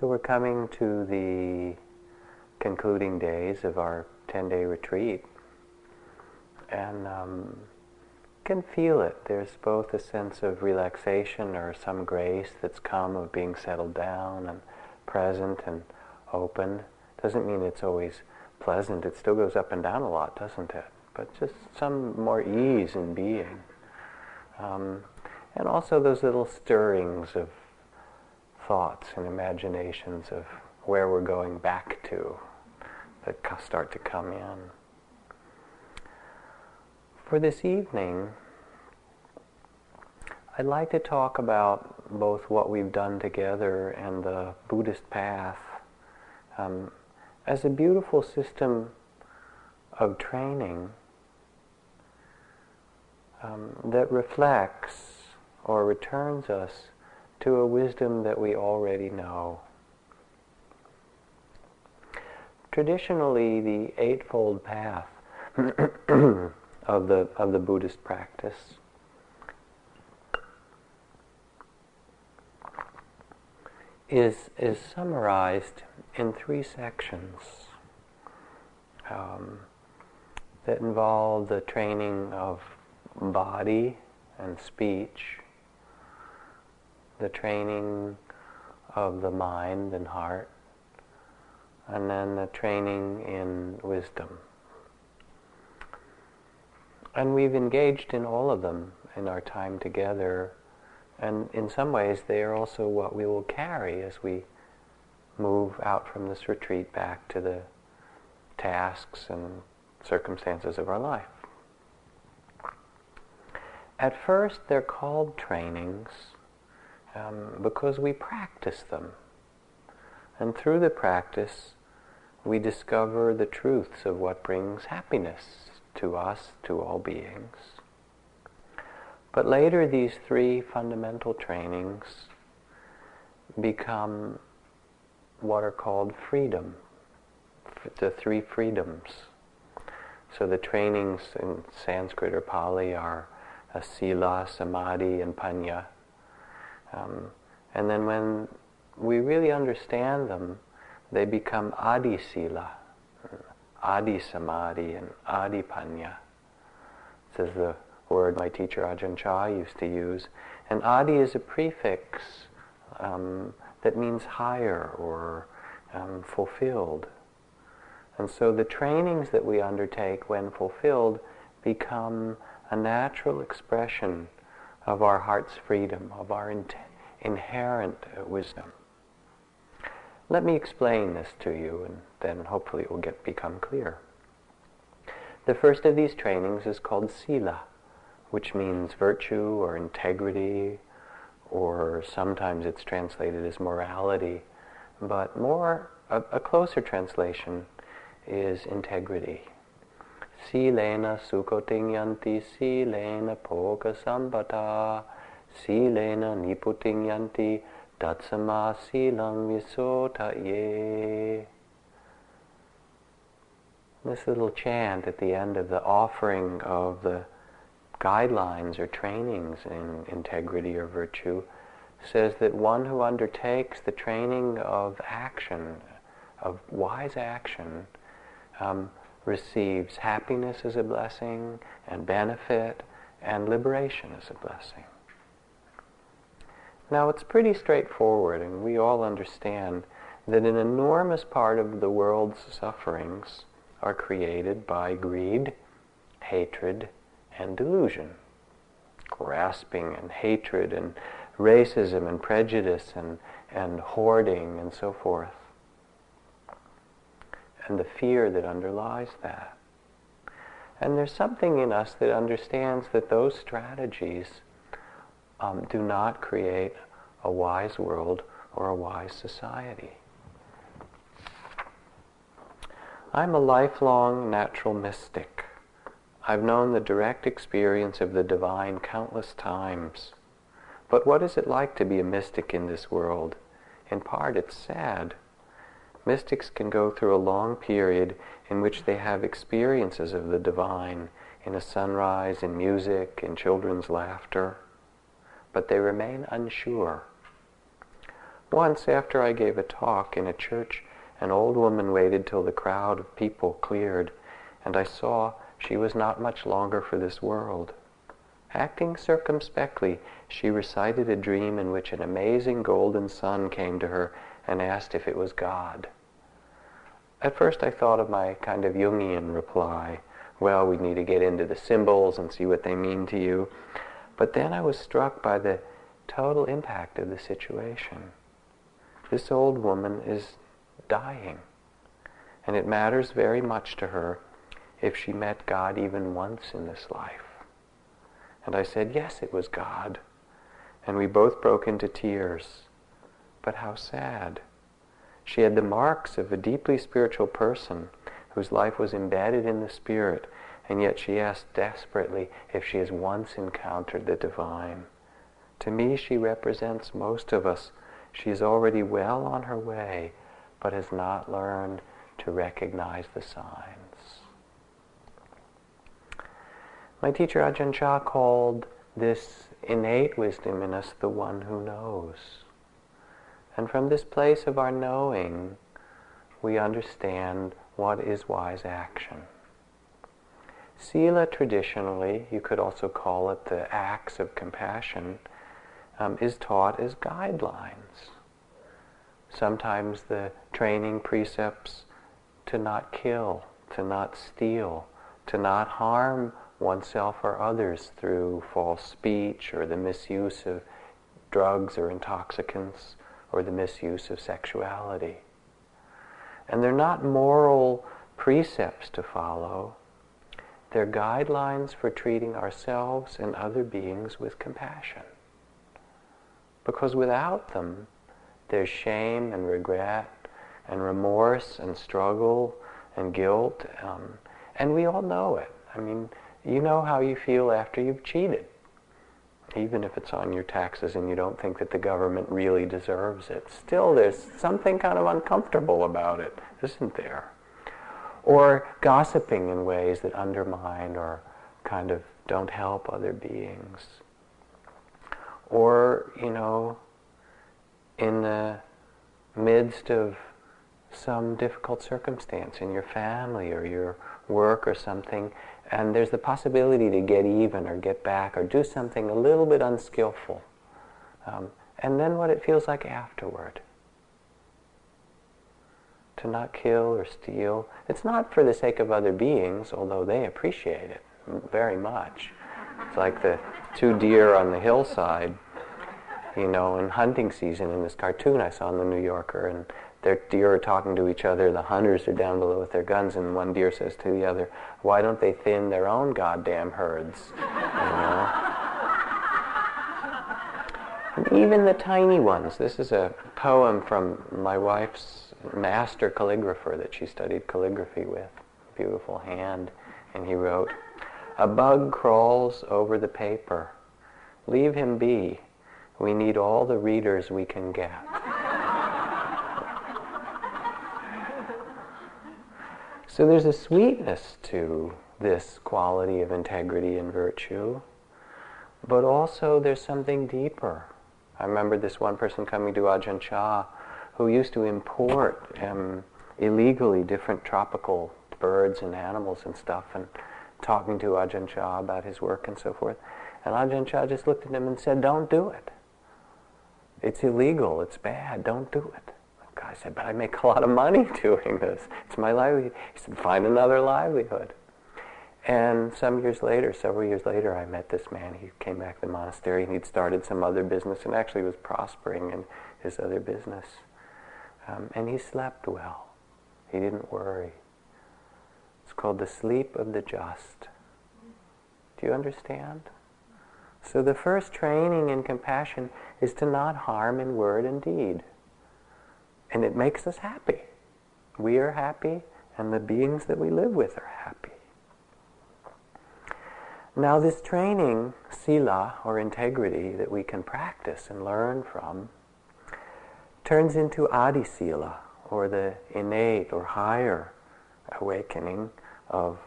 So we're coming to the concluding days of our 10-day retreat. And um, can feel it. There's both a sense of relaxation or some grace that's come of being settled down and present and open. Doesn't mean it's always pleasant. It still goes up and down a lot, doesn't it? But just some more ease in being. Um, and also those little stirrings of thoughts and imaginations of where we're going back to that start to come in. For this evening, I'd like to talk about both what we've done together and the Buddhist path um, as a beautiful system of training um, that reflects or returns us to a wisdom that we already know. Traditionally, the Eightfold Path of the of the Buddhist practice is is summarized in three sections um, that involve the training of body and speech, the training of the mind and heart, and then the training in wisdom. And we've engaged in all of them in our time together, and in some ways they are also what we will carry as we move out from this retreat back to the tasks and circumstances of our life. At first, they're called trainings um, because we practice them. And through the practice, we discover the truths of what brings happiness to us, to all beings. But later, these three fundamental trainings become what are called freedom, the three freedoms. So the trainings in Sanskrit or Pali are sila, samadhi, and panya. Um, and then when we really understand them, they become adi sila, adi samadhi, and adi panya. This is the word my teacher Ajahn Chah used to use. And adi is a prefix um, that means higher or um, fulfilled. And so the trainings that we undertake when fulfilled become a natural expression of our heart's freedom, of our in- inherent wisdom. Let me explain this to you, and then hopefully it will get become clear. The first of these trainings is called sila, which means virtue or integrity, or sometimes it's translated as morality, but more a, a closer translation is integrity. Silena sukotingyanti silena poka sambata silena niputingyanti datsama silang ye. This little chant at the end of the offering of the guidelines or trainings in integrity or virtue says that one who undertakes the training of action, of wise action, um, receives happiness as a blessing, and benefit, and liberation as a blessing. Now, it's pretty straightforward, and we all understand that an enormous part of the world's sufferings are created by greed, hatred, and delusion. Grasping and hatred and racism and prejudice and, and hoarding and so forth and the fear that underlies that. And there's something in us that understands that those strategies um, do not create a wise world or a wise society. I'm a lifelong natural mystic. I've known the direct experience of the divine countless times. But what is it like to be a mystic in this world? In part, it's sad mystics can go through a long period in which they have experiences of the divine in a sunrise, in music, in children's laughter, but they remain unsure. Once, after I gave a talk in a church, an old woman waited till the crowd of people cleared, and I saw she was not much longer for this world. Acting circumspectly, she recited a dream in which an amazing golden sun came to her and asked if it was God. At first I thought of my kind of Jungian reply, well, we need to get into the symbols and see what they mean to you. But then I was struck by the total impact of the situation. This old woman is dying, and it matters very much to her if she met God even once in this life. And I said, yes, it was God. And we both broke into tears. But how sad. She had the marks of a deeply spiritual person whose life was embedded in the Spirit, and yet she asked desperately if she has once encountered the divine. To me, she represents most of us. She is already well on her way, but has not learned to recognize the signs. My teacher Ajahn Chah called this innate wisdom in us the one who knows. And from this place of our knowing, we understand what is wise action. Sila traditionally, you could also call it the acts of compassion, um, is taught as guidelines. Sometimes the training precepts to not kill, to not steal, to not harm oneself or others through false speech or the misuse of drugs or intoxicants or the misuse of sexuality. And they're not moral precepts to follow. They're guidelines for treating ourselves and other beings with compassion. Because without them, there's shame and regret and remorse and struggle and guilt. Um, and we all know it. I mean, you know how you feel after you've cheated. Even if it's on your taxes and you don't think that the government really deserves it. Still, there's something kind of uncomfortable about it, isn't there? Or gossiping in ways that undermine or kind of don't help other beings. Or, you know, in the midst of some difficult circumstance in your family or your work or something, and there's the possibility to get even or get back or do something a little bit unskillful. Um, and then what it feels like afterward. To not kill or steal. It's not for the sake of other beings, although they appreciate it very much. It's like the two deer on the hillside, you know, in hunting season in this cartoon I saw in the New Yorker, and their deer are talking to each other. The hunters are down below with their guns, and one deer says to the other, "Why don't they thin their own goddamn herds?" You know. and even the tiny ones. This is a poem from my wife's master calligrapher that she studied calligraphy with. Beautiful hand, and he wrote, "A bug crawls over the paper. Leave him be. We need all the readers we can get." So there's a sweetness to this quality of integrity and virtue, but also there's something deeper. I remember this one person coming to Ajahn Chah who used to import um, illegally different tropical birds and animals and stuff and talking to Ajahn Chah about his work and so forth. And Ajahn Chah just looked at him and said, don't do it. It's illegal, it's bad, don't do it. I said, but I make a lot of money doing this. It's my livelihood. He said, find another livelihood. And some years later, several years later, I met this man. He came back to the monastery and he'd started some other business and actually was prospering in his other business. Um, and he slept well. He didn't worry. It's called the sleep of the just. Do you understand? So the first training in compassion is to not harm in word and deed. And it makes us happy. We are happy, and the beings that we live with are happy. Now, this training, sila, or integrity, that we can practice and learn from, turns into adi sila, or the innate or higher awakening of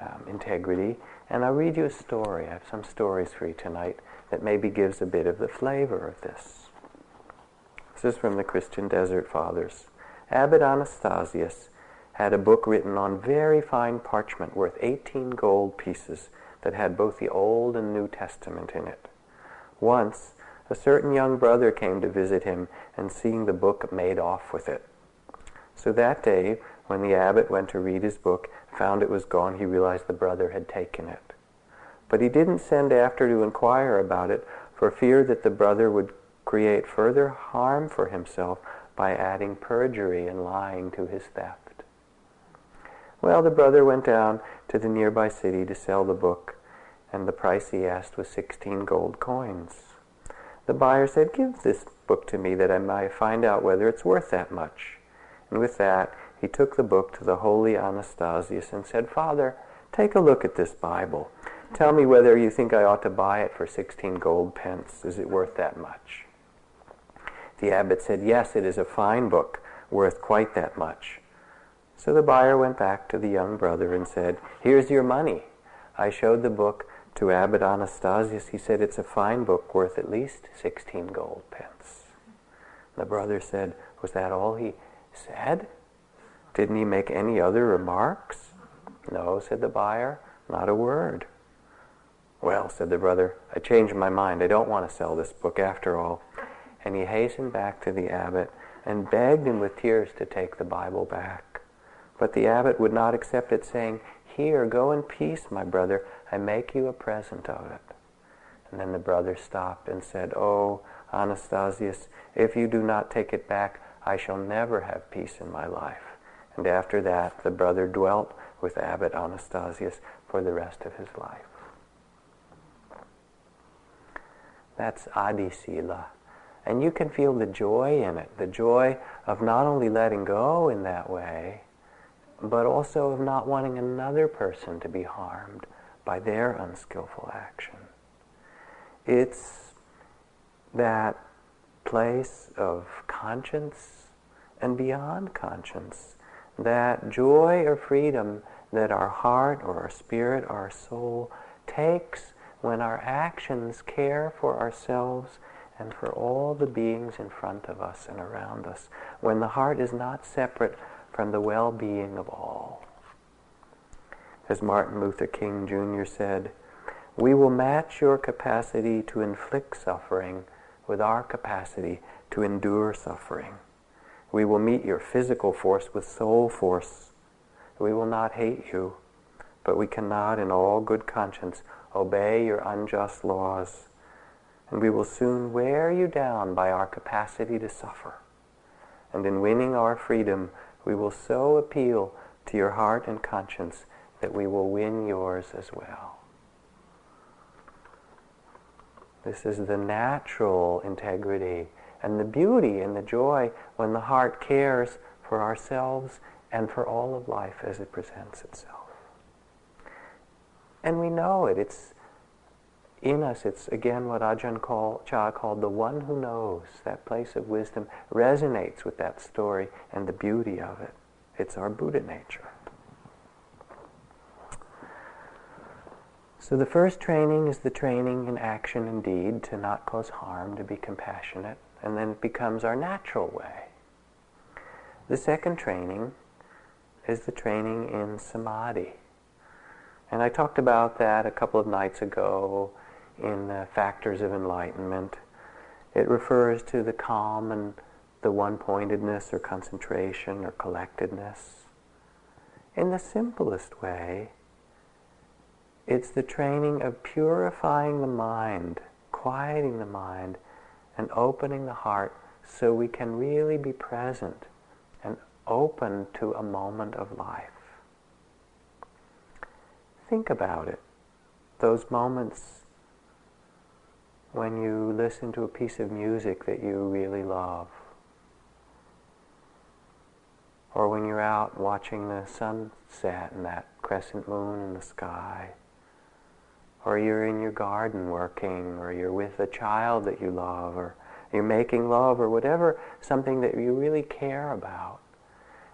um, integrity. And I'll read you a story. I have some stories for you tonight that maybe gives a bit of the flavor of this. This is from the Christian Desert Fathers. Abbot Anastasius had a book written on very fine parchment worth 18 gold pieces that had both the Old and New Testament in it. Once, a certain young brother came to visit him and seeing the book made off with it. So that day, when the abbot went to read his book, found it was gone, he realized the brother had taken it. But he didn't send after to inquire about it for fear that the brother would create further harm for himself by adding perjury and lying to his theft. Well, the brother went down to the nearby city to sell the book, and the price he asked was 16 gold coins. The buyer said, Give this book to me that I might find out whether it's worth that much. And with that, he took the book to the holy Anastasius and said, Father, take a look at this Bible. Tell me whether you think I ought to buy it for 16 gold pence. Is it worth that much? The abbot said, Yes, it is a fine book, worth quite that much. So the buyer went back to the young brother and said, Here's your money. I showed the book to Abbot Anastasius. He said, It's a fine book worth at least 16 gold pence. The brother said, Was that all he said? Didn't he make any other remarks? No, said the buyer, not a word. Well, said the brother, I changed my mind. I don't want to sell this book after all. And he hastened back to the abbot and begged him with tears to take the Bible back. But the abbot would not accept it, saying, Here, go in peace, my brother. I make you a present of it. And then the brother stopped and said, Oh, Anastasius, if you do not take it back, I shall never have peace in my life. And after that, the brother dwelt with Abbot Anastasius for the rest of his life. That's Adi Sila. And you can feel the joy in it, the joy of not only letting go in that way, but also of not wanting another person to be harmed by their unskillful action. It's that place of conscience and beyond conscience, that joy or freedom that our heart or our spirit or our soul takes when our actions care for ourselves and for all the beings in front of us and around us, when the heart is not separate from the well-being of all. As Martin Luther King Jr. said, we will match your capacity to inflict suffering with our capacity to endure suffering. We will meet your physical force with soul force. We will not hate you, but we cannot in all good conscience obey your unjust laws, and we will soon wear you down by our capacity to suffer. And in winning our freedom, we will so appeal to your heart and conscience that we will win yours as well. This is the natural integrity and the beauty and the joy when the heart cares for ourselves and for all of life as it presents itself. And we know it. It's in us. It's again what Ajahn call, Chah called the one who knows. That place of wisdom resonates with that story and the beauty of it. It's our Buddha nature. So the first training is the training in action and deed to not cause harm, to be compassionate, and then it becomes our natural way. The second training is the training in samadhi. And I talked about that a couple of nights ago in the Factors of Enlightenment. It refers to the calm and the one-pointedness or concentration or collectedness. In the simplest way, it's the training of purifying the mind, quieting the mind, and opening the heart so we can really be present and open to a moment of life. Think about it. Those moments when you listen to a piece of music that you really love. Or when you're out watching the sunset and that crescent moon in the sky. Or you're in your garden working, or you're with a child that you love, or you're making love, or whatever, something that you really care about.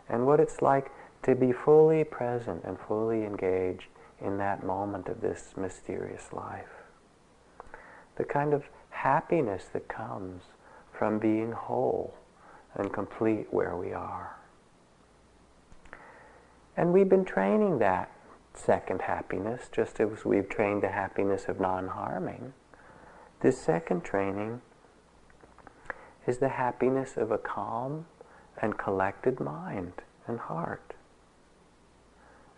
And what it's like to be fully present and fully engaged in that moment of this mysterious life. The kind of happiness that comes from being whole and complete where we are. And we've been training that second happiness, just as we've trained the happiness of non-harming. This second training is the happiness of a calm and collected mind and heart.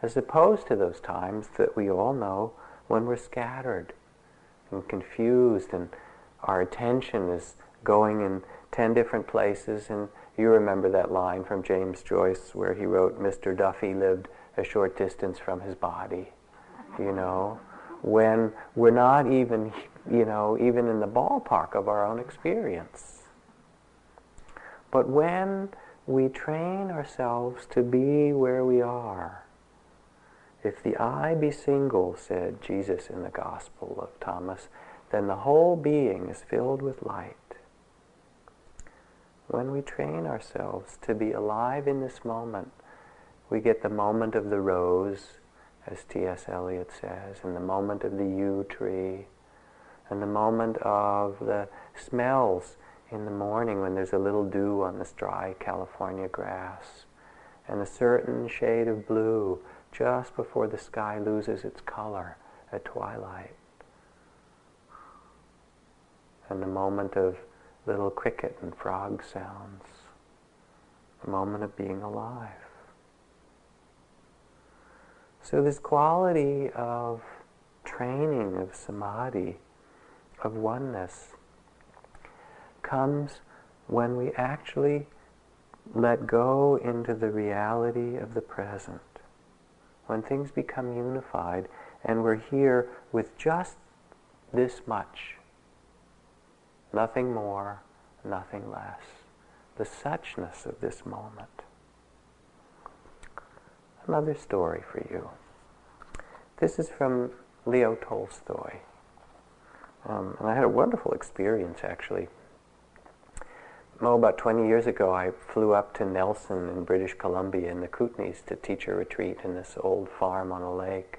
As opposed to those times that we all know when we're scattered and confused and our attention is going in ten different places and you remember that line from James Joyce where he wrote, Mr. Duffy lived a short distance from his body, you know, when we're not even, you know, even in the ballpark of our own experience. But when we train ourselves to be where we are, if the eye be single, said Jesus in the Gospel of Thomas, then the whole being is filled with light. When we train ourselves to be alive in this moment, we get the moment of the rose, as T.S. Eliot says, and the moment of the yew tree, and the moment of the smells in the morning when there's a little dew on this dry California grass, and a certain shade of blue just before the sky loses its color at twilight, and the moment of little cricket and frog sounds, the moment of being alive. So this quality of training of samadhi, of oneness, comes when we actually let go into the reality of the present. When things become unified and we're here with just this much nothing more, nothing less. The suchness of this moment. Another story for you. This is from Leo Tolstoy. Um, and I had a wonderful experience actually. Oh, about 20 years ago, I flew up to Nelson in British Columbia in the Kootenays to teach a retreat in this old farm on a lake.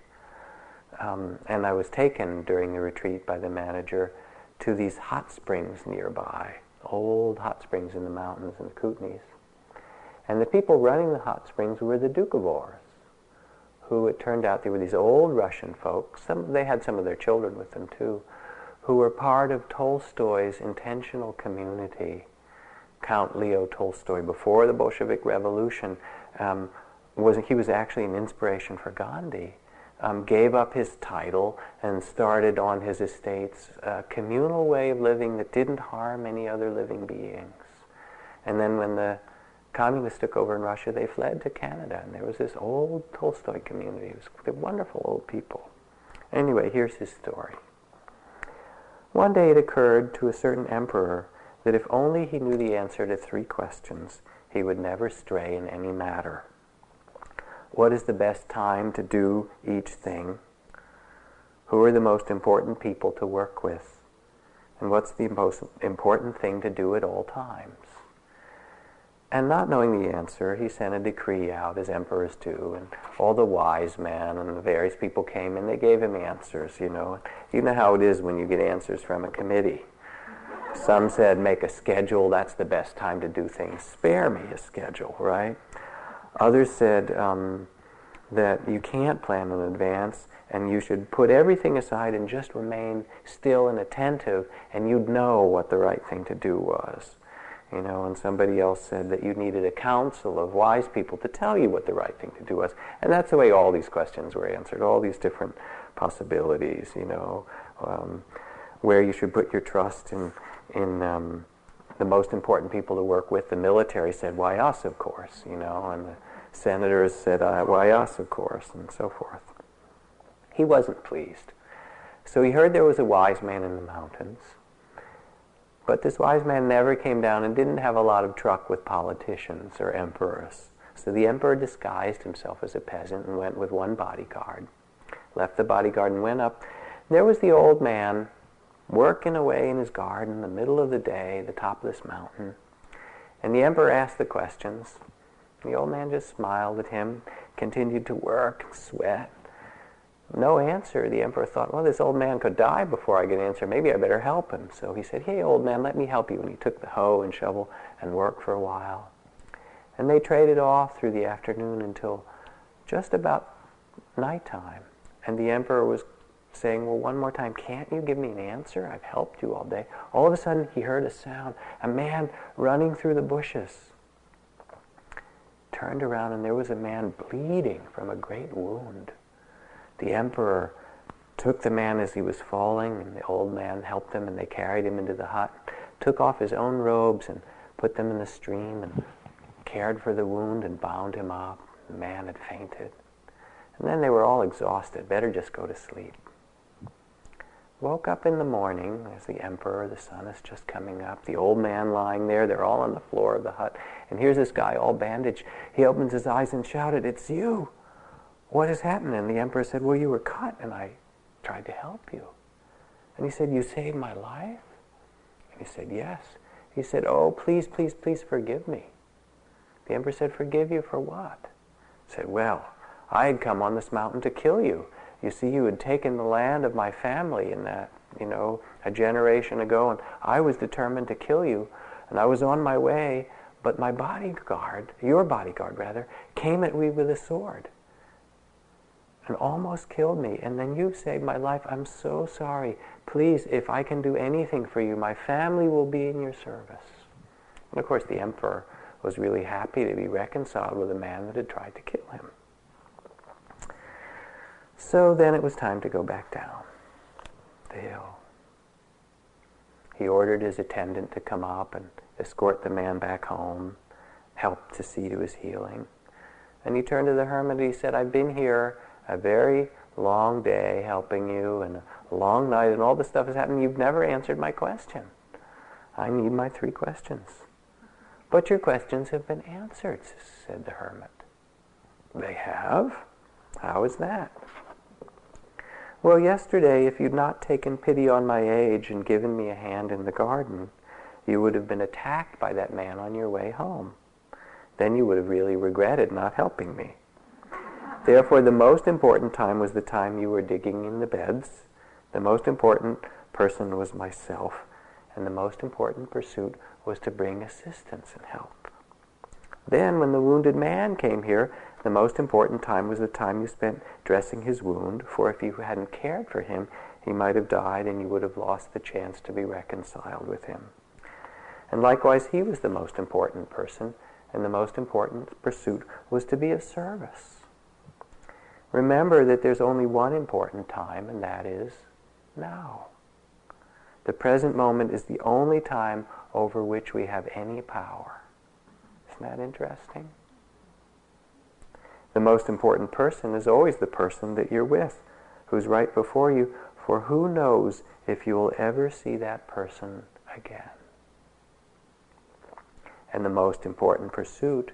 Um, and I was taken during the retreat by the manager to these hot springs nearby, old hot springs in the mountains in the Kootenays. And the people running the hot springs were the Doukhobors, who it turned out they were these old Russian folks. Some, they had some of their children with them too, who were part of Tolstoy's intentional community. Count Leo Tolstoy, before the Bolshevik Revolution, um, was he was actually an inspiration for Gandhi um, gave up his title and started on his estates a communal way of living that didn't harm any other living beings. And then when the communists took over in Russia, they fled to Canada, and there was this old Tolstoy community. It was wonderful old people. Anyway, here's his story. One day it occurred to a certain emperor that if only he knew the answer to three questions, he would never stray in any matter what is the best time to do each thing, who are the most important people to work with, and what's the most important thing to do at all times. And not knowing the answer, he sent a decree out, as emperors do, and all the wise men and the various people came and they gave him answers, you know. You know how it is when you get answers from a committee. Some said, make a schedule, that's the best time to do things. Spare me a schedule, right? Others said um, that you can't plan in advance and you should put everything aside and just remain still and attentive and you'd know what the right thing to do was. You know, and somebody else said that you needed a council of wise people to tell you what the right thing to do was. And that's the way all these questions were answered, all these different possibilities, you know, um, where you should put your trust in, in um, the most important people to work with. The military said, why us, of course, you know, and the senators said, uh, why us, of course, and so forth. He wasn't pleased. So he heard there was a wise man in the mountains. But this wise man never came down and didn't have a lot of truck with politicians or emperors. So the emperor disguised himself as a peasant and went with one bodyguard. Left the bodyguard and went up. There was the old man working away in his garden in the middle of the day, the top of this mountain. And the emperor asked the questions. The old man just smiled at him, continued to work, and sweat. no answer. The emperor thought, well, this old man could die before I get an answer. Maybe I better help him. So he said, hey, old man, let me help you. And he took the hoe and shovel and worked for a while. And they traded off through the afternoon until just about nighttime. And the emperor was saying, well, one more time, can't you give me an answer? I've helped you all day. All of a sudden, he heard a sound, a man running through the bushes. Turned around, and there was a man bleeding from a great wound. The emperor took the man as he was falling, and the old man helped him, and they carried him into the hut, took off his own robes and put them in the stream, and cared for the wound and bound him up. The man had fainted. And then they were all exhausted. Better just go to sleep. Woke up in the morning. There's the emperor. The sun is just coming up. The old man lying there. They're all on the floor of the hut. And here's this guy all bandaged. He opens his eyes and shouted, It's you. What has happened? And the emperor said, Well, you were cut and I tried to help you. And he said, You saved my life? And he said, Yes. He said, Oh, please, please, please forgive me. The emperor said, Forgive you for what? He said, Well, I had come on this mountain to kill you. You see, you had taken the land of my family in that, you know, a generation ago, and I was determined to kill you. And I was on my way, but my bodyguard, your bodyguard rather, came at me with a sword and almost killed me. And then you saved my life. I'm so sorry. Please, if I can do anything for you, my family will be in your service. And of course, the emperor was really happy to be reconciled with a man that had tried to kill him. So then it was time to go back down the hill. He ordered his attendant to come up and escort the man back home, help to see to his healing. And he turned to the hermit and he said, I've been here a very long day helping you and a long night and all this stuff has happened. You've never answered my question. I need my three questions. But your questions have been answered, said the hermit. They have? How is that? Well, yesterday, if you'd not taken pity on my age and given me a hand in the garden, you would have been attacked by that man on your way home. Then you would have really regretted not helping me. Therefore, the most important time was the time you were digging in the beds. The most important person was myself. And the most important pursuit was to bring assistance and help. Then, when the wounded man came here, the most important time was the time you spent dressing his wound, for if you hadn't cared for him, he might have died and you would have lost the chance to be reconciled with him. And likewise, he was the most important person, and the most important pursuit was to be of service. Remember that there's only one important time, and that is now. The present moment is the only time over which we have any power. Isn't that interesting? The most important person is always the person that you're with, who's right before you, for who knows if you will ever see that person again. And the most important pursuit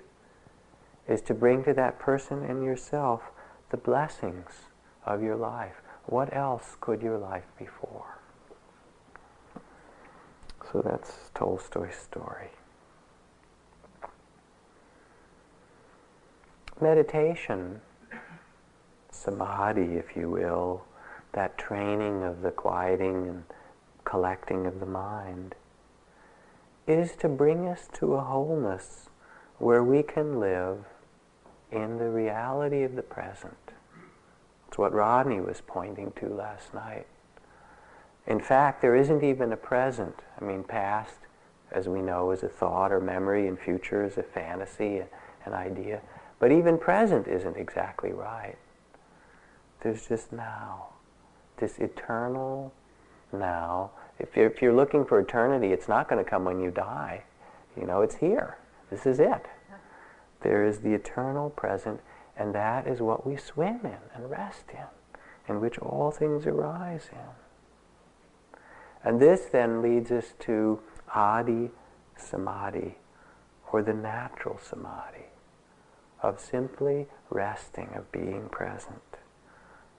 is to bring to that person and yourself the blessings of your life. What else could your life be for? So that's Tolstoy's story. Meditation, samadhi, if you will, that training of the quieting and collecting of the mind, is to bring us to a wholeness where we can live in the reality of the present. It's what Rodney was pointing to last night. In fact, there isn't even a present. I mean, past, as we know, is a thought or memory, and future is a fantasy, an idea. But even present isn't exactly right. There's just now. This eternal now. If you're, if you're looking for eternity, it's not going to come when you die. You know, it's here. This is it. There is the eternal present, and that is what we swim in and rest in, in which all things arise in. And this then leads us to adi samadhi, or the natural samadhi of simply resting, of being present.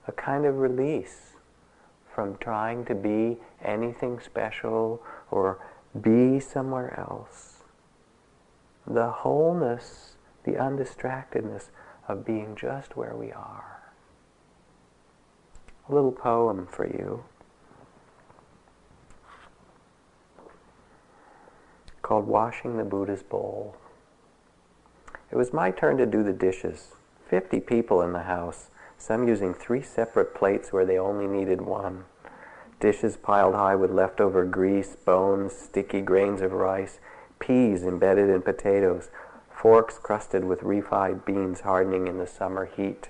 A kind of release from trying to be anything special or be somewhere else. The wholeness, the undistractedness of being just where we are. a little poem for you called Washing the Buddha's Bowl. It was my turn to do the dishes. Fifty people in the house, some using three separate plates where they only needed one. Dishes piled high with leftover grease, bones, sticky grains of rice, peas embedded in potatoes, forks crusted with refried beans hardening in the summer heat.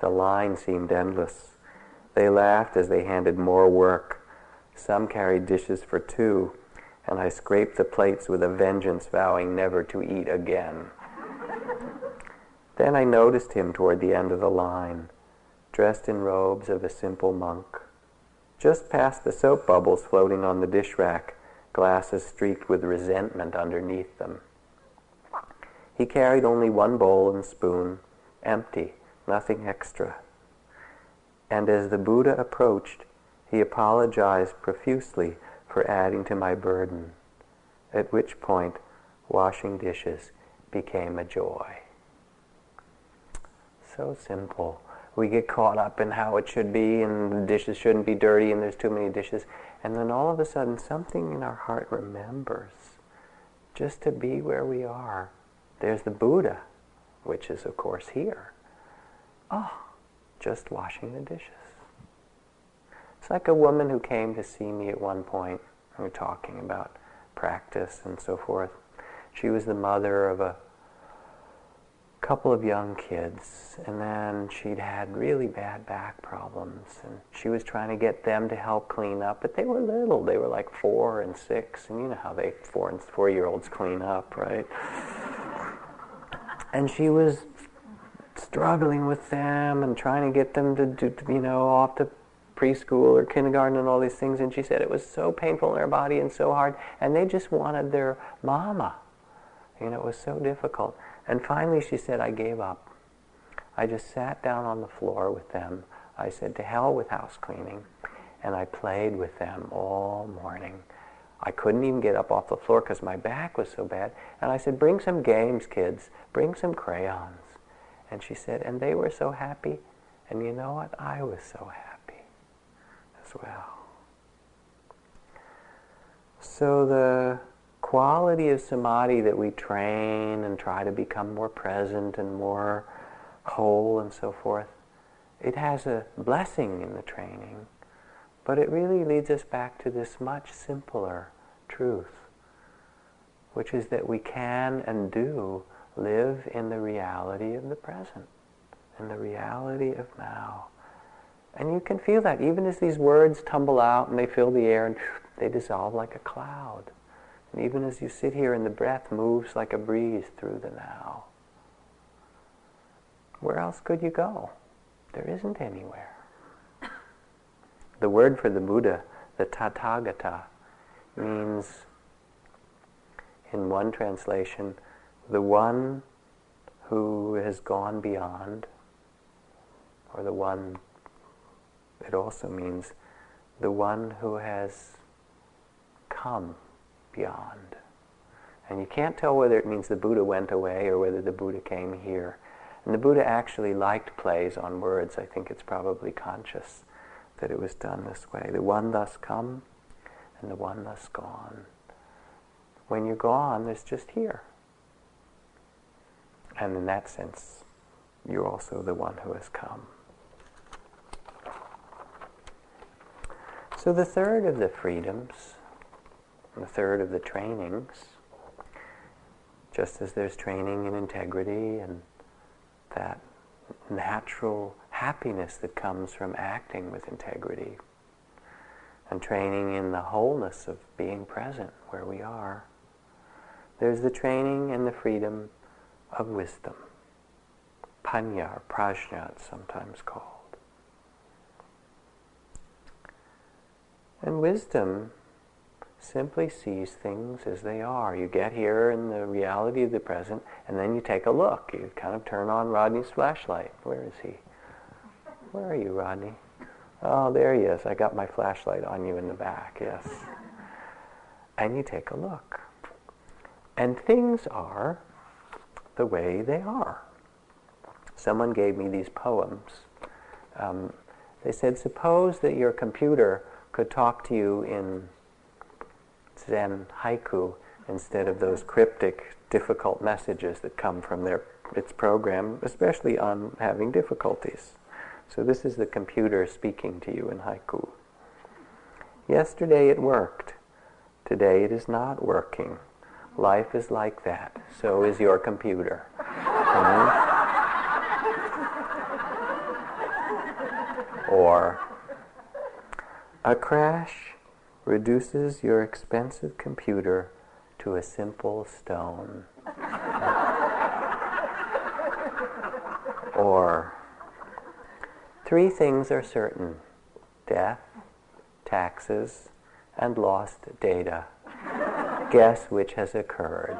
The line seemed endless. They laughed as they handed more work. Some carried dishes for two, and I scraped the plates with a vengeance, vowing never to eat again. Then I noticed him toward the end of the line, dressed in robes of a simple monk. Just past the soap bubbles floating on the dish rack, glasses streaked with resentment underneath them. He carried only one bowl and spoon, empty, nothing extra. And as the Buddha approached, he apologized profusely for adding to my burden, at which point washing dishes became a joy. So simple. We get caught up in how it should be, and the dishes shouldn't be dirty, and there's too many dishes. And then all of a sudden, something in our heart remembers just to be where we are. There's the Buddha, which is, of course, here. Oh, just washing the dishes. It's like a woman who came to see me at one point. We were talking about practice and so forth. She was the mother of a couple of young kids, and then she'd had really bad back problems, and she was trying to get them to help clean up, but they were little. They were like four and six, and you know how they four and four year olds clean up, right? And she was struggling with them and trying to get them to do, you know, off to preschool or kindergarten and all these things. And she said it was so painful in her body and so hard, and they just wanted their mama. You know, it was so difficult. And finally she said, I gave up. I just sat down on the floor with them. I said, to hell with house cleaning. And I played with them all morning. I couldn't even get up off the floor because my back was so bad. And I said, bring some games, kids. Bring some crayons. And she said, and they were so happy. And you know what? I was so happy as well. So the quality of samadhi that we train and try to become more present and more whole and so forth, it has a blessing in the training, but it really leads us back to this much simpler truth, which is that we can and do live in the reality of the present, in the reality of now. And you can feel that even as these words tumble out and they fill the air and they dissolve like a cloud. And even as you sit here and the breath moves like a breeze through the now, where else could you go? There isn't anywhere. The word for the Buddha, the Tathagata, means, in one translation, the one who has gone beyond, or the one, it also means the one who has come beyond. And you can't tell whether it means the Buddha went away or whether the Buddha came here. And the Buddha actually liked plays on words. I think it's probably conscious that it was done this way. The one thus come and the one thus gone. When you're gone, there's just here. And in that sense, you're also the one who has come. So the third of the freedoms the third of the trainings, just as there's training in integrity and that natural happiness that comes from acting with integrity, and training in the wholeness of being present where we are. There's the training and the freedom of wisdom, panya or prajna it's sometimes called. And wisdom simply sees things as they are. You get here in the reality of the present, and then you take a look. You kind of turn on Rodney's flashlight. Where is he? Where are you, Rodney? Oh, there he is. I got my flashlight on you in the back, yes. And you take a look. And things are the way they are. Someone gave me these poems. Um, They said, suppose that your computer could talk to you in Zen haiku instead of those cryptic, difficult messages that come from their, its program, especially on having difficulties. So this is the computer speaking to you in haiku. Yesterday it worked. Today it is not working. Life is like that. So is your computer. Mm-hmm. or a crash reduces your expensive computer to a simple stone. or three things are certain death, taxes, and lost data. Guess which has occurred.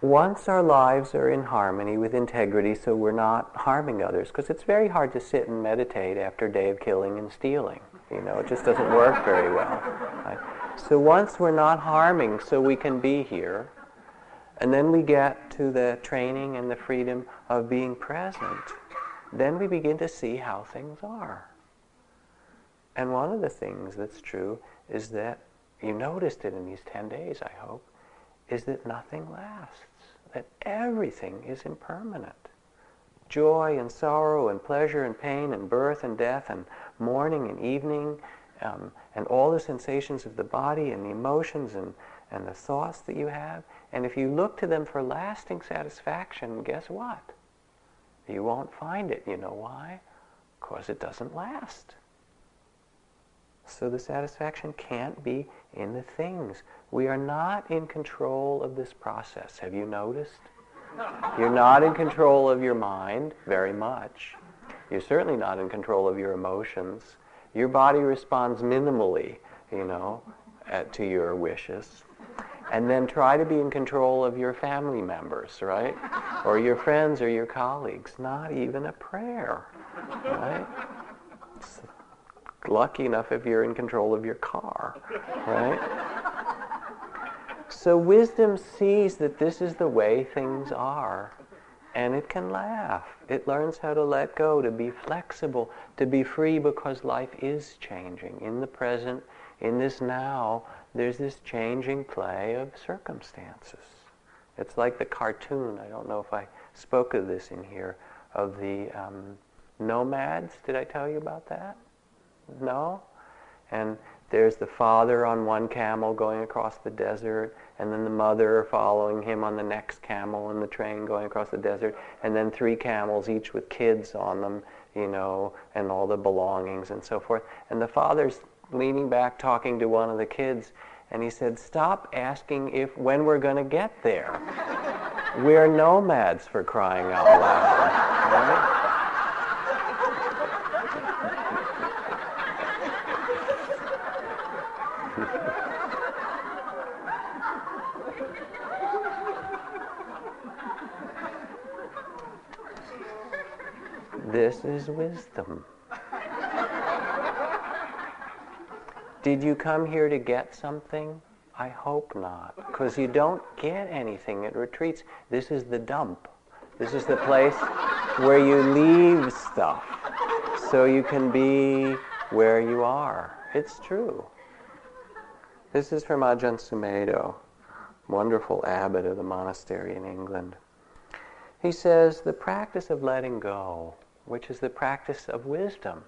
Once our lives are in harmony with integrity so we're not harming others because it's very hard to sit and meditate after a day of killing and stealing you know it just doesn't work very well right? so once we're not harming so we can be here and then we get to the training and the freedom of being present then we begin to see how things are and one of the things that's true is that you noticed it in these 10 days i hope is that nothing lasts, that everything is impermanent. Joy and sorrow and pleasure and pain and birth and death and morning and evening um, and all the sensations of the body and the emotions and, and the thoughts that you have. And if you look to them for lasting satisfaction, guess what? You won't find it. You know why? Because it doesn't last. So the satisfaction can't be in the things. We are not in control of this process. Have you noticed? You're not in control of your mind very much. You're certainly not in control of your emotions. Your body responds minimally, you know, at, to your wishes. And then try to be in control of your family members, right? Or your friends or your colleagues. Not even a prayer, right? It's lucky enough if you're in control of your car, right? So wisdom sees that this is the way things are, and it can laugh. It learns how to let go, to be flexible, to be free because life is changing. In the present, in this now, there's this changing play of circumstances. It's like the cartoon, I don't know if I spoke of this in here, of the um, nomads. Did I tell you about that? No? And there's the father on one camel going across the desert, and then the mother following him on the next camel in the train going across the desert, and then three camels, each with kids on them, you know, and all the belongings and so forth. And the father's leaning back talking to one of the kids, and he said, Stop asking if when we're going to get there. we're nomads for crying out loud. Right? This is wisdom. Did you come here to get something? I hope not, because you don't get anything at retreats. This is the dump. This is the place where you leave stuff so you can be where you are. It's true. This is from Ajahn Sumedho, wonderful abbot of the monastery in England. He says, the practice of letting go which is the practice of wisdom,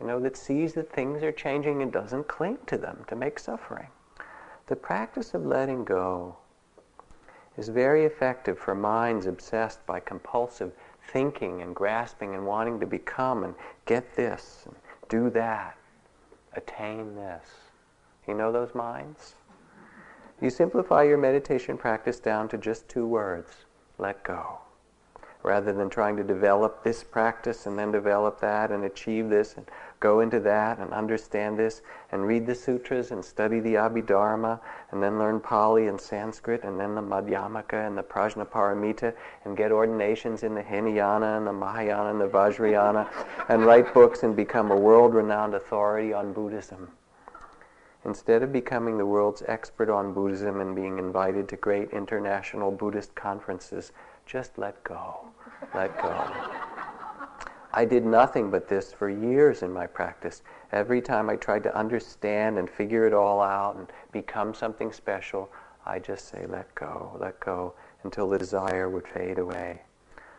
you know, that sees that things are changing and doesn't cling to them to make suffering. The practice of letting go is very effective for minds obsessed by compulsive thinking and grasping and wanting to become and get this and do that, attain this. You know those minds? You simplify your meditation practice down to just two words let go rather than trying to develop this practice and then develop that and achieve this and go into that and understand this and read the sutras and study the Abhidharma and then learn Pali and Sanskrit and then the Madhyamaka and the Prajnaparamita and get ordinations in the Hinayana and the Mahayana and the Vajrayana and write books and become a world-renowned authority on Buddhism. Instead of becoming the world's expert on Buddhism and being invited to great international Buddhist conferences, just let go. Let go. I did nothing but this for years in my practice. Every time I tried to understand and figure it all out and become something special, I just say, let go, let go, until the desire would fade away.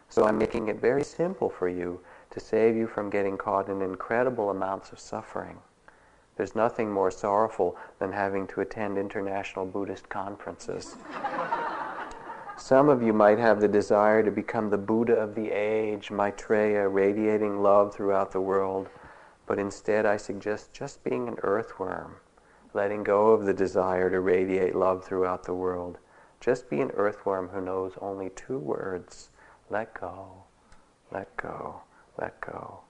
So I'm making it very simple for you to save you from getting caught in incredible amounts of suffering. There's nothing more sorrowful than having to attend international Buddhist conferences. Some of you might have the desire to become the Buddha of the age, Maitreya, radiating love throughout the world. But instead, I suggest just being an earthworm, letting go of the desire to radiate love throughout the world. Just be an earthworm who knows only two words let go, let go, let go.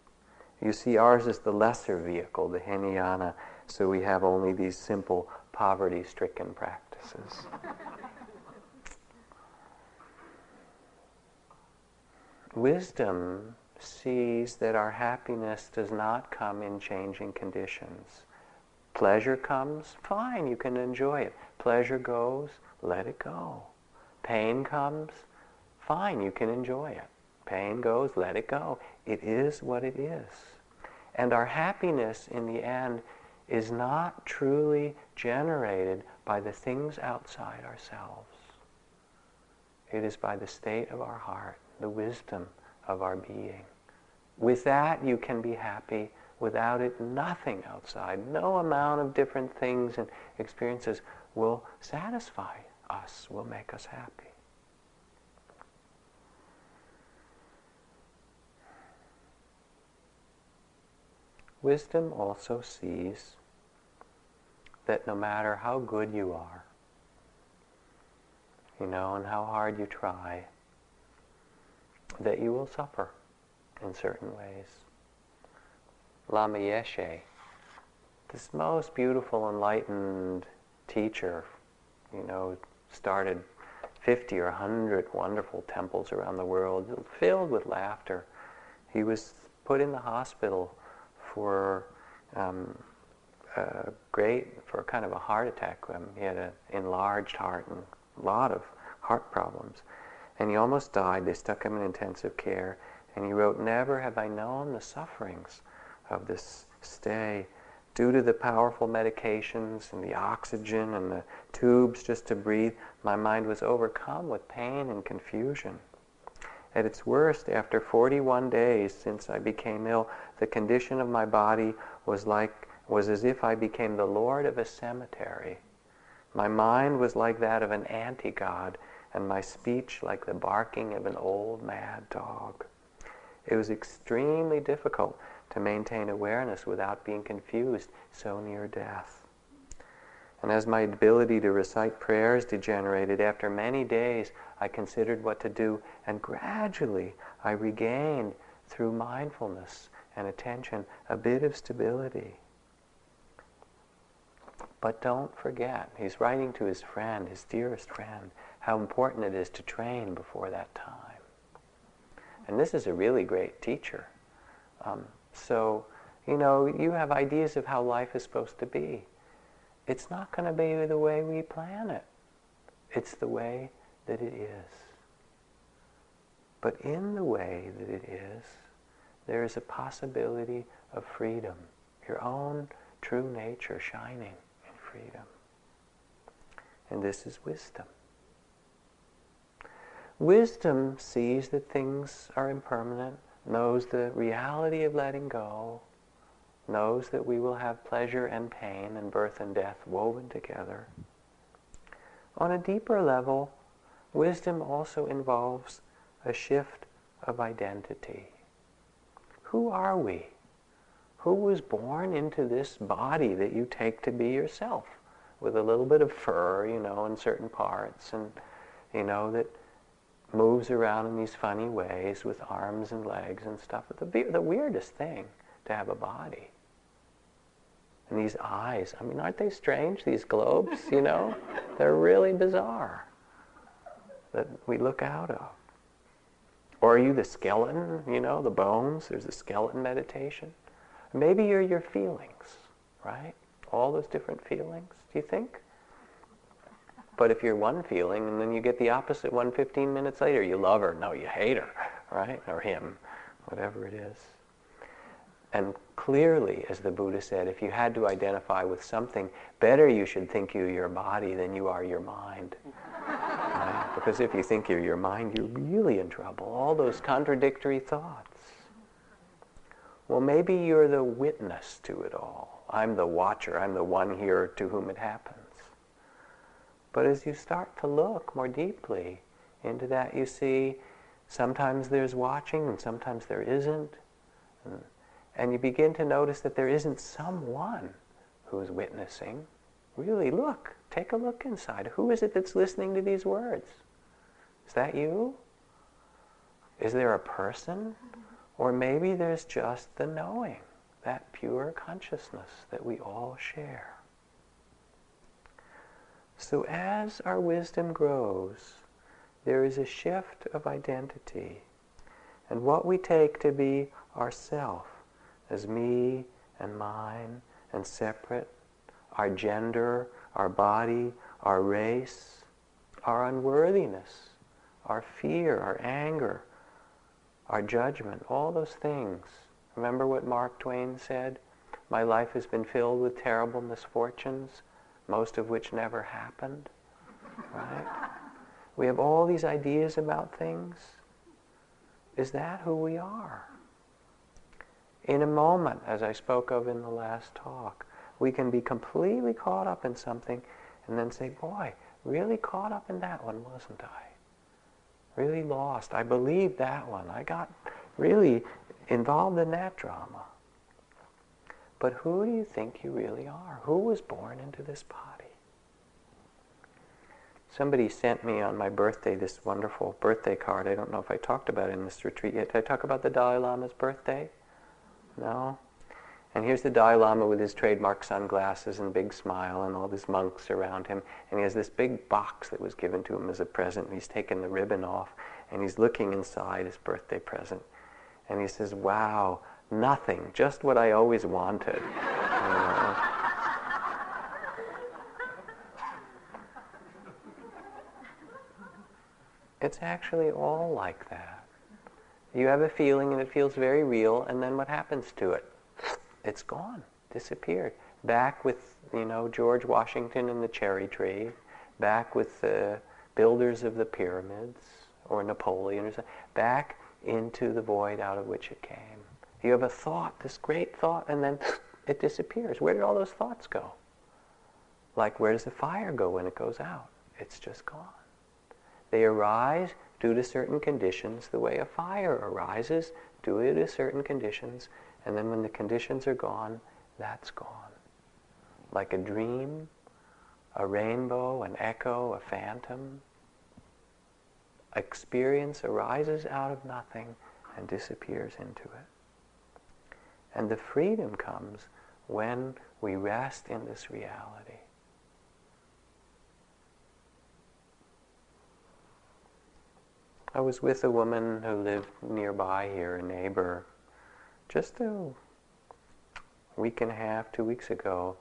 You see, ours is the lesser vehicle, the Hinayana, so we have only these simple poverty stricken practices. Wisdom sees that our happiness does not come in changing conditions. Pleasure comes, fine, you can enjoy it. Pleasure goes, let it go. Pain comes, fine, you can enjoy it. Pain goes, let it go. It is what it is. And our happiness in the end is not truly generated by the things outside ourselves. It is by the state of our heart, the wisdom of our being. With that, you can be happy. Without it, nothing outside, no amount of different things and experiences will satisfy us, will make us happy. Wisdom also sees that no matter how good you are, you know, and how hard you try, that you will suffer in certain ways. Lama Yeshe, this most beautiful, enlightened teacher, you know, started 50 or 100 wonderful temples around the world, filled with laughter. He was put in the hospital for um, a great, for kind of a heart attack. Um, he had an enlarged heart and a lot of heart problems. And he almost died. They stuck him in intensive care. And he wrote, Never have I known the sufferings of this stay due to the powerful medications and the oxygen and the tubes just to breathe. My mind was overcome with pain and confusion. At its worst, after 41 days since I became ill, the condition of my body was like was as if I became the lord of a cemetery. My mind was like that of an anti-god, and my speech like the barking of an old mad dog. It was extremely difficult to maintain awareness without being confused so near death. And as my ability to recite prayers degenerated, after many days I considered what to do, and gradually I regained, through mindfulness and attention, a bit of stability. But don't forget, he's writing to his friend, his dearest friend, how important it is to train before that time. And this is a really great teacher. Um, so, you know, you have ideas of how life is supposed to be. It's not going to be the way we plan it. It's the way that it is. But in the way that it is, there is a possibility of freedom, your own true nature shining in freedom. And this is wisdom. Wisdom sees that things are impermanent, knows the reality of letting go, knows that we will have pleasure and pain and birth and death woven together. On a deeper level, wisdom also involves a shift of identity. Who are we? Who was born into this body that you take to be yourself? With a little bit of fur, you know, in certain parts, and, you know, that moves around in these funny ways with arms and legs and stuff. The, the weirdest thing to have a body. And these eyes, I mean, aren't they strange, these globes, you know? They're really bizarre that we look out of. Or are you the skeleton, you know, the bones? There's a skeleton meditation. Maybe you're your feelings, right? All those different feelings, do you think? But if you're one feeling and then you get the opposite one 15 minutes later, you love her, no, you hate her, right? Or him, whatever it is. And clearly, as the Buddha said, if you had to identify with something, better you should think you're your body than you are your mind. Right? Because if you think you're your mind, you're really in trouble. All those contradictory thoughts. Well, maybe you're the witness to it all. I'm the watcher. I'm the one here to whom it happens. But as you start to look more deeply into that, you see sometimes there's watching and sometimes there isn't. And you begin to notice that there isn't someone who's witnessing. Really, look, take a look inside. Who is it that's listening to these words? Is that you? Is there a person? Or maybe there's just the knowing, that pure consciousness that we all share. So as our wisdom grows, there is a shift of identity. And what we take to be ourself as me and mine and separate, our gender, our body, our race, our unworthiness, our fear, our anger, our judgment, all those things. Remember what Mark Twain said? My life has been filled with terrible misfortunes, most of which never happened. Right? We have all these ideas about things. Is that who we are? in a moment, as I spoke of in the last talk, we can be completely caught up in something and then say, boy, really caught up in that one, wasn't I? Really lost. I believed that one. I got really involved in that drama. But who do you think you really are? Who was born into this body? Somebody sent me on my birthday this wonderful birthday card. I don't know if I talked about it in this retreat yet. Did I talk about the Dalai Lama's birthday? No? And here's the Dalai Lama with his trademark sunglasses and big smile and all these monks around him. And he has this big box that was given to him as a present. And he's taken the ribbon off and he's looking inside his birthday present. And he says, wow, nothing, just what I always wanted. You know? It's actually all like that. You have a feeling and it feels very real, and then what happens to it? It's gone, disappeared. Back with, you know, George Washington and the cherry tree, back with the builders of the pyramids, or Napoleon, or something, back into the void out of which it came. You have a thought, this great thought, and then it disappears. Where did all those thoughts go? Like, where does the fire go when it goes out? It's just gone. They arise due to certain conditions, the way a fire arises due to certain conditions, and then when the conditions are gone, that's gone. Like a dream, a rainbow, an echo, a phantom. Experience arises out of nothing and disappears into it. And the freedom comes when we rest in this reality. I was with a woman who lived nearby here, a neighbor, just a week and a half, two weeks ago,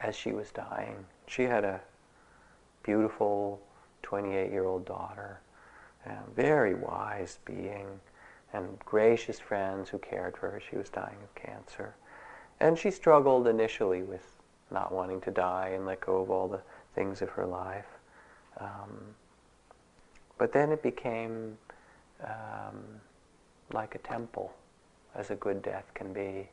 as she was dying. She had a beautiful 28-year-old daughter, a very wise being, and gracious friends who cared for her. She was dying of cancer. And she struggled initially with not wanting to die and let go of all the things of her life. Um, but then it became um, like a temple, as a good death can be.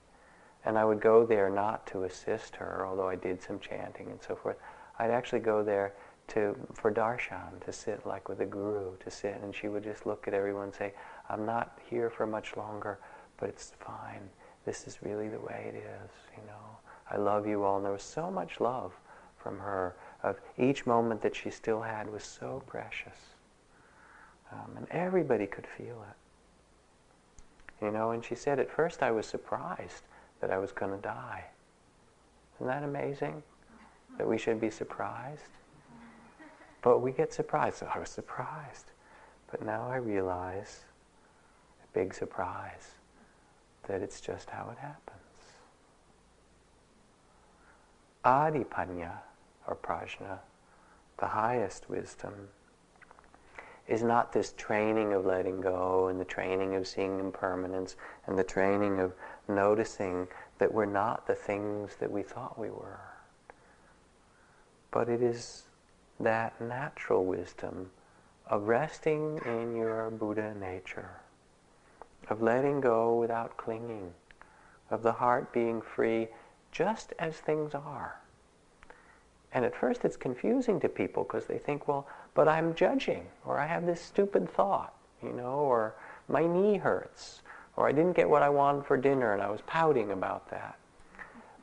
And I would go there not to assist her, although I did some chanting and so forth. I'd actually go there to for darshan, to sit like with a guru, to sit, and she would just look at everyone and say, I'm not here for much longer, but it's fine. This is really the way it is, you know. I love you all. And there was so much love from her of each moment that she still had was so precious. Um, and everybody could feel it. You know, and she said, at first I was surprised that I was going to die. Isn't that amazing? That we should be surprised? But we get surprised. I was surprised. But now I realize, a big surprise, that it's just how it happens. Adipanya, or prajna, the highest wisdom, is not this training of letting go and the training of seeing impermanence and the training of noticing that we're not the things that we thought we were. But it is that natural wisdom of resting in your Buddha nature, of letting go without clinging, of the heart being free just as things are. And at first it's confusing to people because they think, well, but I'm judging, or I have this stupid thought, you know, or my knee hurts, or I didn't get what I wanted for dinner and I was pouting about that.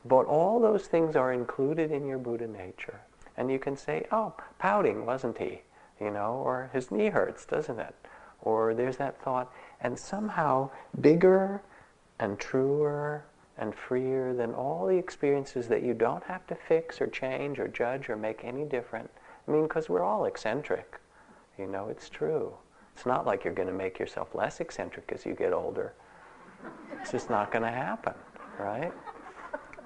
But all those things are included in your Buddha nature. And you can say, oh, pouting, wasn't he? You know, or his knee hurts, doesn't it? Or there's that thought. And somehow bigger and truer and freer than all the experiences that you don't have to fix or change or judge or make any different. I mean, because we're all eccentric. You know, it's true. It's not like you're going to make yourself less eccentric as you get older. It's just not going to happen, right?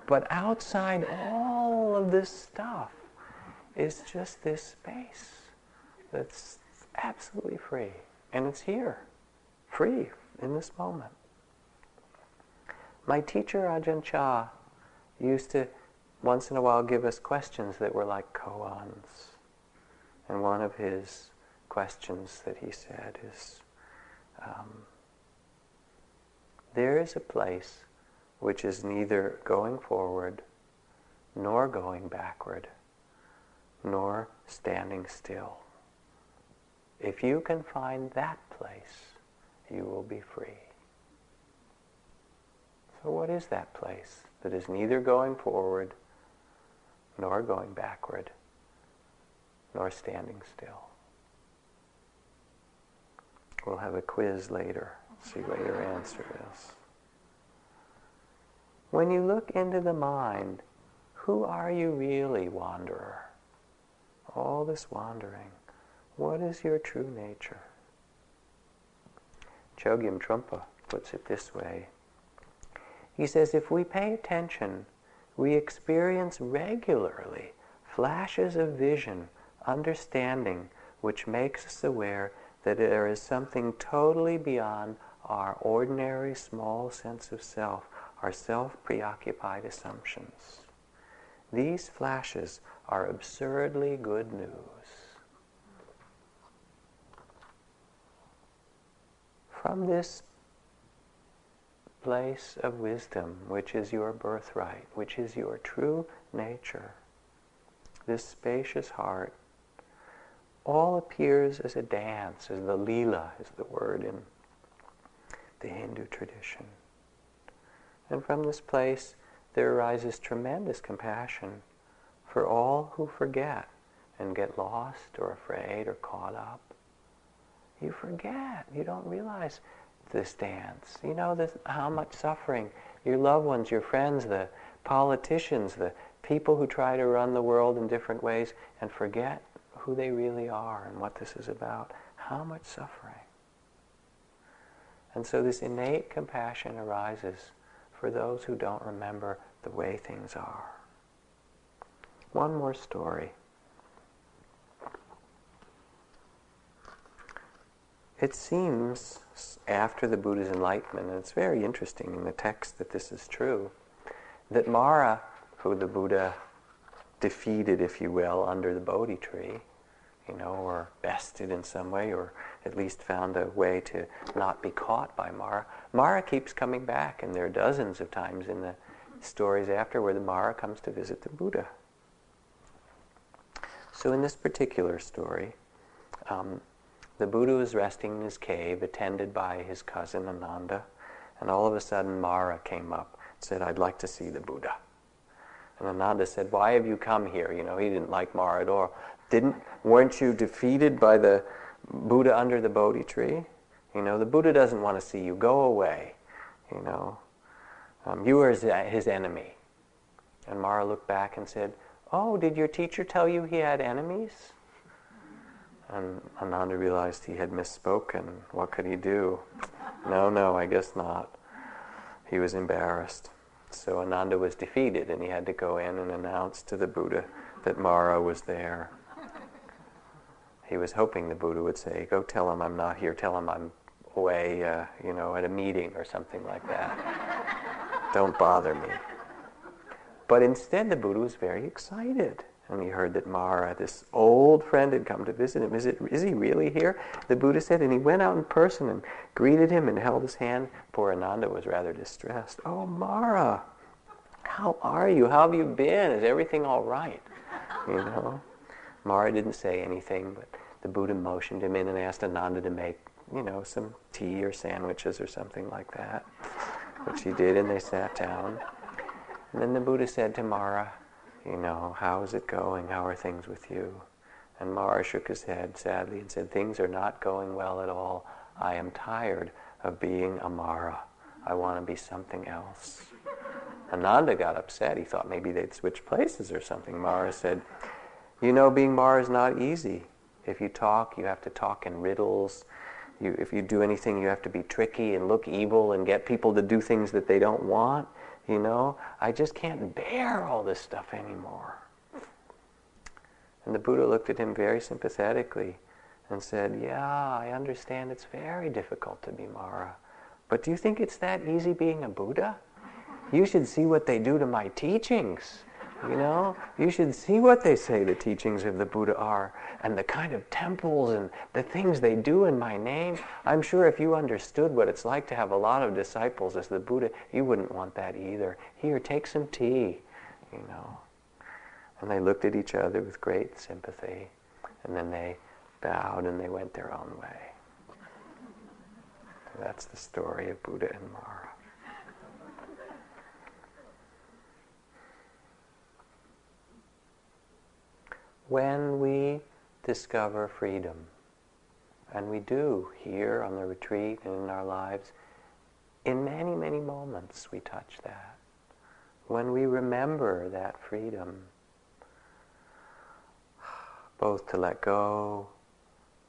But outside all of this stuff is just this space that's absolutely free. And it's here, free in this moment. My teacher Ajahn Chah used to once in a while give us questions that were like koans. And one of his questions that he said is, um, there is a place which is neither going forward nor going backward nor standing still. If you can find that place, you will be free. So, what is that place that is neither going forward nor going backward nor standing still? We'll have a quiz later, see what your answer is. When you look into the mind, who are you really, wanderer? All this wandering. What is your true nature? Chogyam Trungpa puts it this way he says if we pay attention, we experience regularly flashes of vision, understanding, which makes us aware that there is something totally beyond our ordinary small sense of self, our self-preoccupied assumptions. These flashes are absurdly good news. From this place of wisdom, which is your birthright, which is your true nature, this spacious heart, all appears as a dance, as the lila is the word in the Hindu tradition. And from this place there arises tremendous compassion for all who forget and get lost or afraid or caught up. You forget. You don't realize this dance. You know this, how much suffering your loved ones, your friends, the politicians, the people who try to run the world in different ways and forget who they really are and what this is about. How much suffering. And so this innate compassion arises for those who don't remember the way things are. One more story. It seems after the Buddha's enlightenment, and it's very interesting in the text that this is true, that Mara, who the Buddha defeated, if you will, under the Bodhi tree, you know, or bested in some way, or at least found a way to not be caught by Mara. Mara keeps coming back, and there are dozens of times in the stories after where the Mara comes to visit the Buddha. So in this particular story, um, the Buddha was resting in his cave, attended by his cousin Ananda, and all of a sudden Mara came up and said, I'd like to see the Buddha. And Ananda said, Why have you come here? You know, he didn't like Mara at all. Didn't, weren't you defeated by the Buddha under the Bodhi tree? You know, the Buddha doesn't want to see you. Go away. You know, um, you are his, his enemy. And Mara looked back and said, Oh, did your teacher tell you he had enemies? And Ananda realized he had misspoken. What could he do? No, no, I guess not. He was embarrassed. So Ananda was defeated and he had to go in and announce to the Buddha that Mara was there. He was hoping the Buddha would say, go tell him I'm not here, tell him I'm away, uh, you know, at a meeting or something like that. Don't bother me. But instead the Buddha was very excited and he heard that Mara, this old friend, had come to visit him. Is, it, is he really here? The Buddha said, and he went out in person and greeted him and held his hand. Poor Ananda was rather distressed. Oh, Mara, how are you? How have you been? Is everything all right? You know? Mara didn't say anything, but the Buddha motioned him in and asked Ananda to make, you know, some tea or sandwiches or something like that, which he did, and they sat down. And then the Buddha said to Mara, you know, how is it going? How are things with you? And Mara shook his head sadly and said, things are not going well at all. I am tired of being a Mara. I want to be something else. Ananda got upset. He thought maybe they'd switch places or something. Mara said, you know, being Mara is not easy. If you talk, you have to talk in riddles. You, if you do anything, you have to be tricky and look evil and get people to do things that they don't want. You know, I just can't bear all this stuff anymore. And the Buddha looked at him very sympathetically and said, Yeah, I understand it's very difficult to be Mara. But do you think it's that easy being a Buddha? You should see what they do to my teachings. You know, you should see what they say the teachings of the Buddha are and the kind of temples and the things they do in my name. I'm sure if you understood what it's like to have a lot of disciples as the Buddha, you wouldn't want that either. Here, take some tea, you know. And they looked at each other with great sympathy. And then they bowed and they went their own way. That's the story of Buddha and Mara. When we discover freedom, and we do here on the retreat and in our lives, in many, many moments we touch that. When we remember that freedom, both to let go,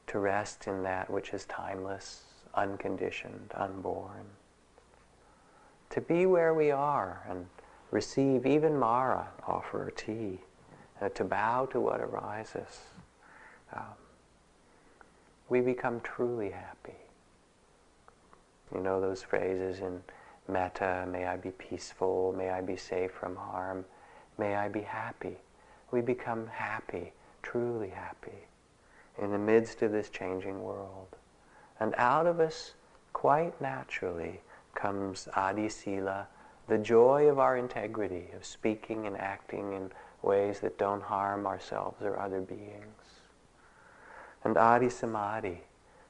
to rest in that which is timeless, unconditioned, unborn, to be where we are and receive even Mara, offer a tea uh, to bow to what arises, um, we become truly happy. You know those phrases in metta, may I be peaceful, may I be safe from harm, may I be happy. We become happy, truly happy, in the midst of this changing world. And out of us, quite naturally, comes adi sila, the joy of our integrity, of speaking and acting and ways that don't harm ourselves or other beings. And adi samadhi,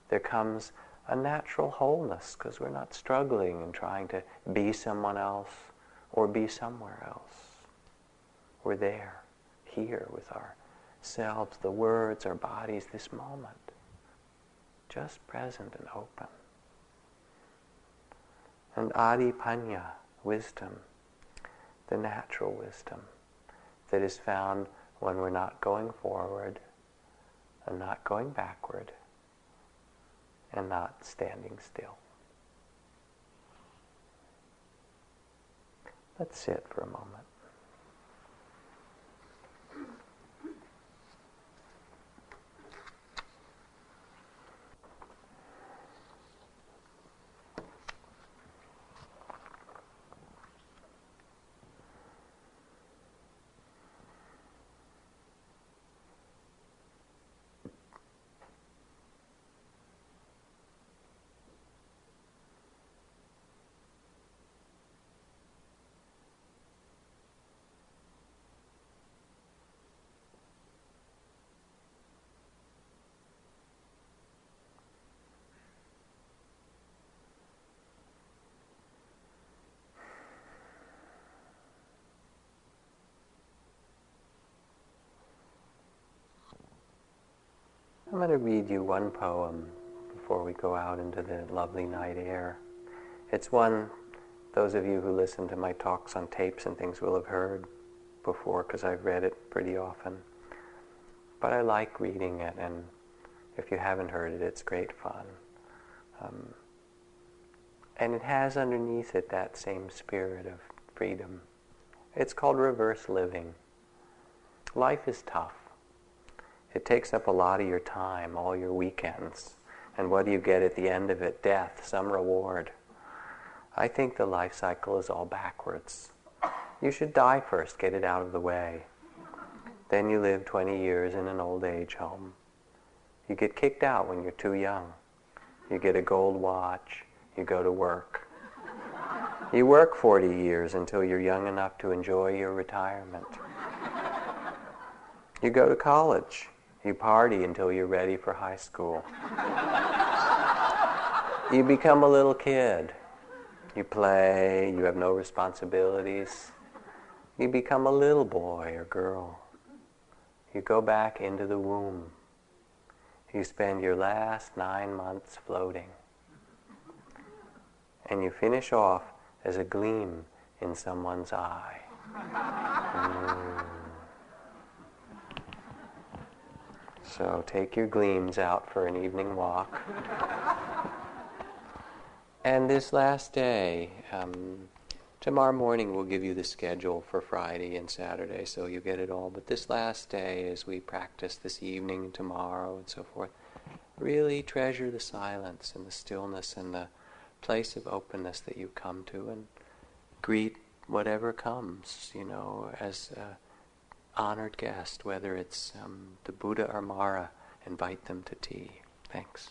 there comes a natural wholeness because we're not struggling and trying to be someone else or be somewhere else. We're there, here with ourselves, the words, our bodies, this moment. Just present and open. And adi panya, wisdom, the natural wisdom that is found when we're not going forward and not going backward and not standing still. Let's sit for a moment. Going to read you one poem before we go out into the lovely night air. It's one those of you who listen to my talks on tapes and things will have heard before because I've read it pretty often. But I like reading it, and if you haven't heard it, it's great fun. Um, and it has underneath it that same spirit of freedom. It's called reverse living. Life is tough. It takes up a lot of your time, all your weekends. And what do you get at the end of it? Death, some reward. I think the life cycle is all backwards. You should die first, get it out of the way. Then you live 20 years in an old age home. You get kicked out when you're too young. You get a gold watch. You go to work. You work 40 years until you're young enough to enjoy your retirement. You go to college. You party until you're ready for high school. you become a little kid. You play, you have no responsibilities. You become a little boy or girl. You go back into the womb. You spend your last nine months floating. And you finish off as a gleam in someone's eye. Mm. So take your gleams out for an evening walk. and this last day, um, tomorrow morning we'll give you the schedule for Friday and Saturday, so you get it all. But this last day, as we practice this evening, tomorrow, and so forth, really treasure the silence and the stillness and the place of openness that you come to, and greet whatever comes, you know, as. Uh, honored guest, whether it's um, the Buddha or Mara, invite them to tea. Thanks.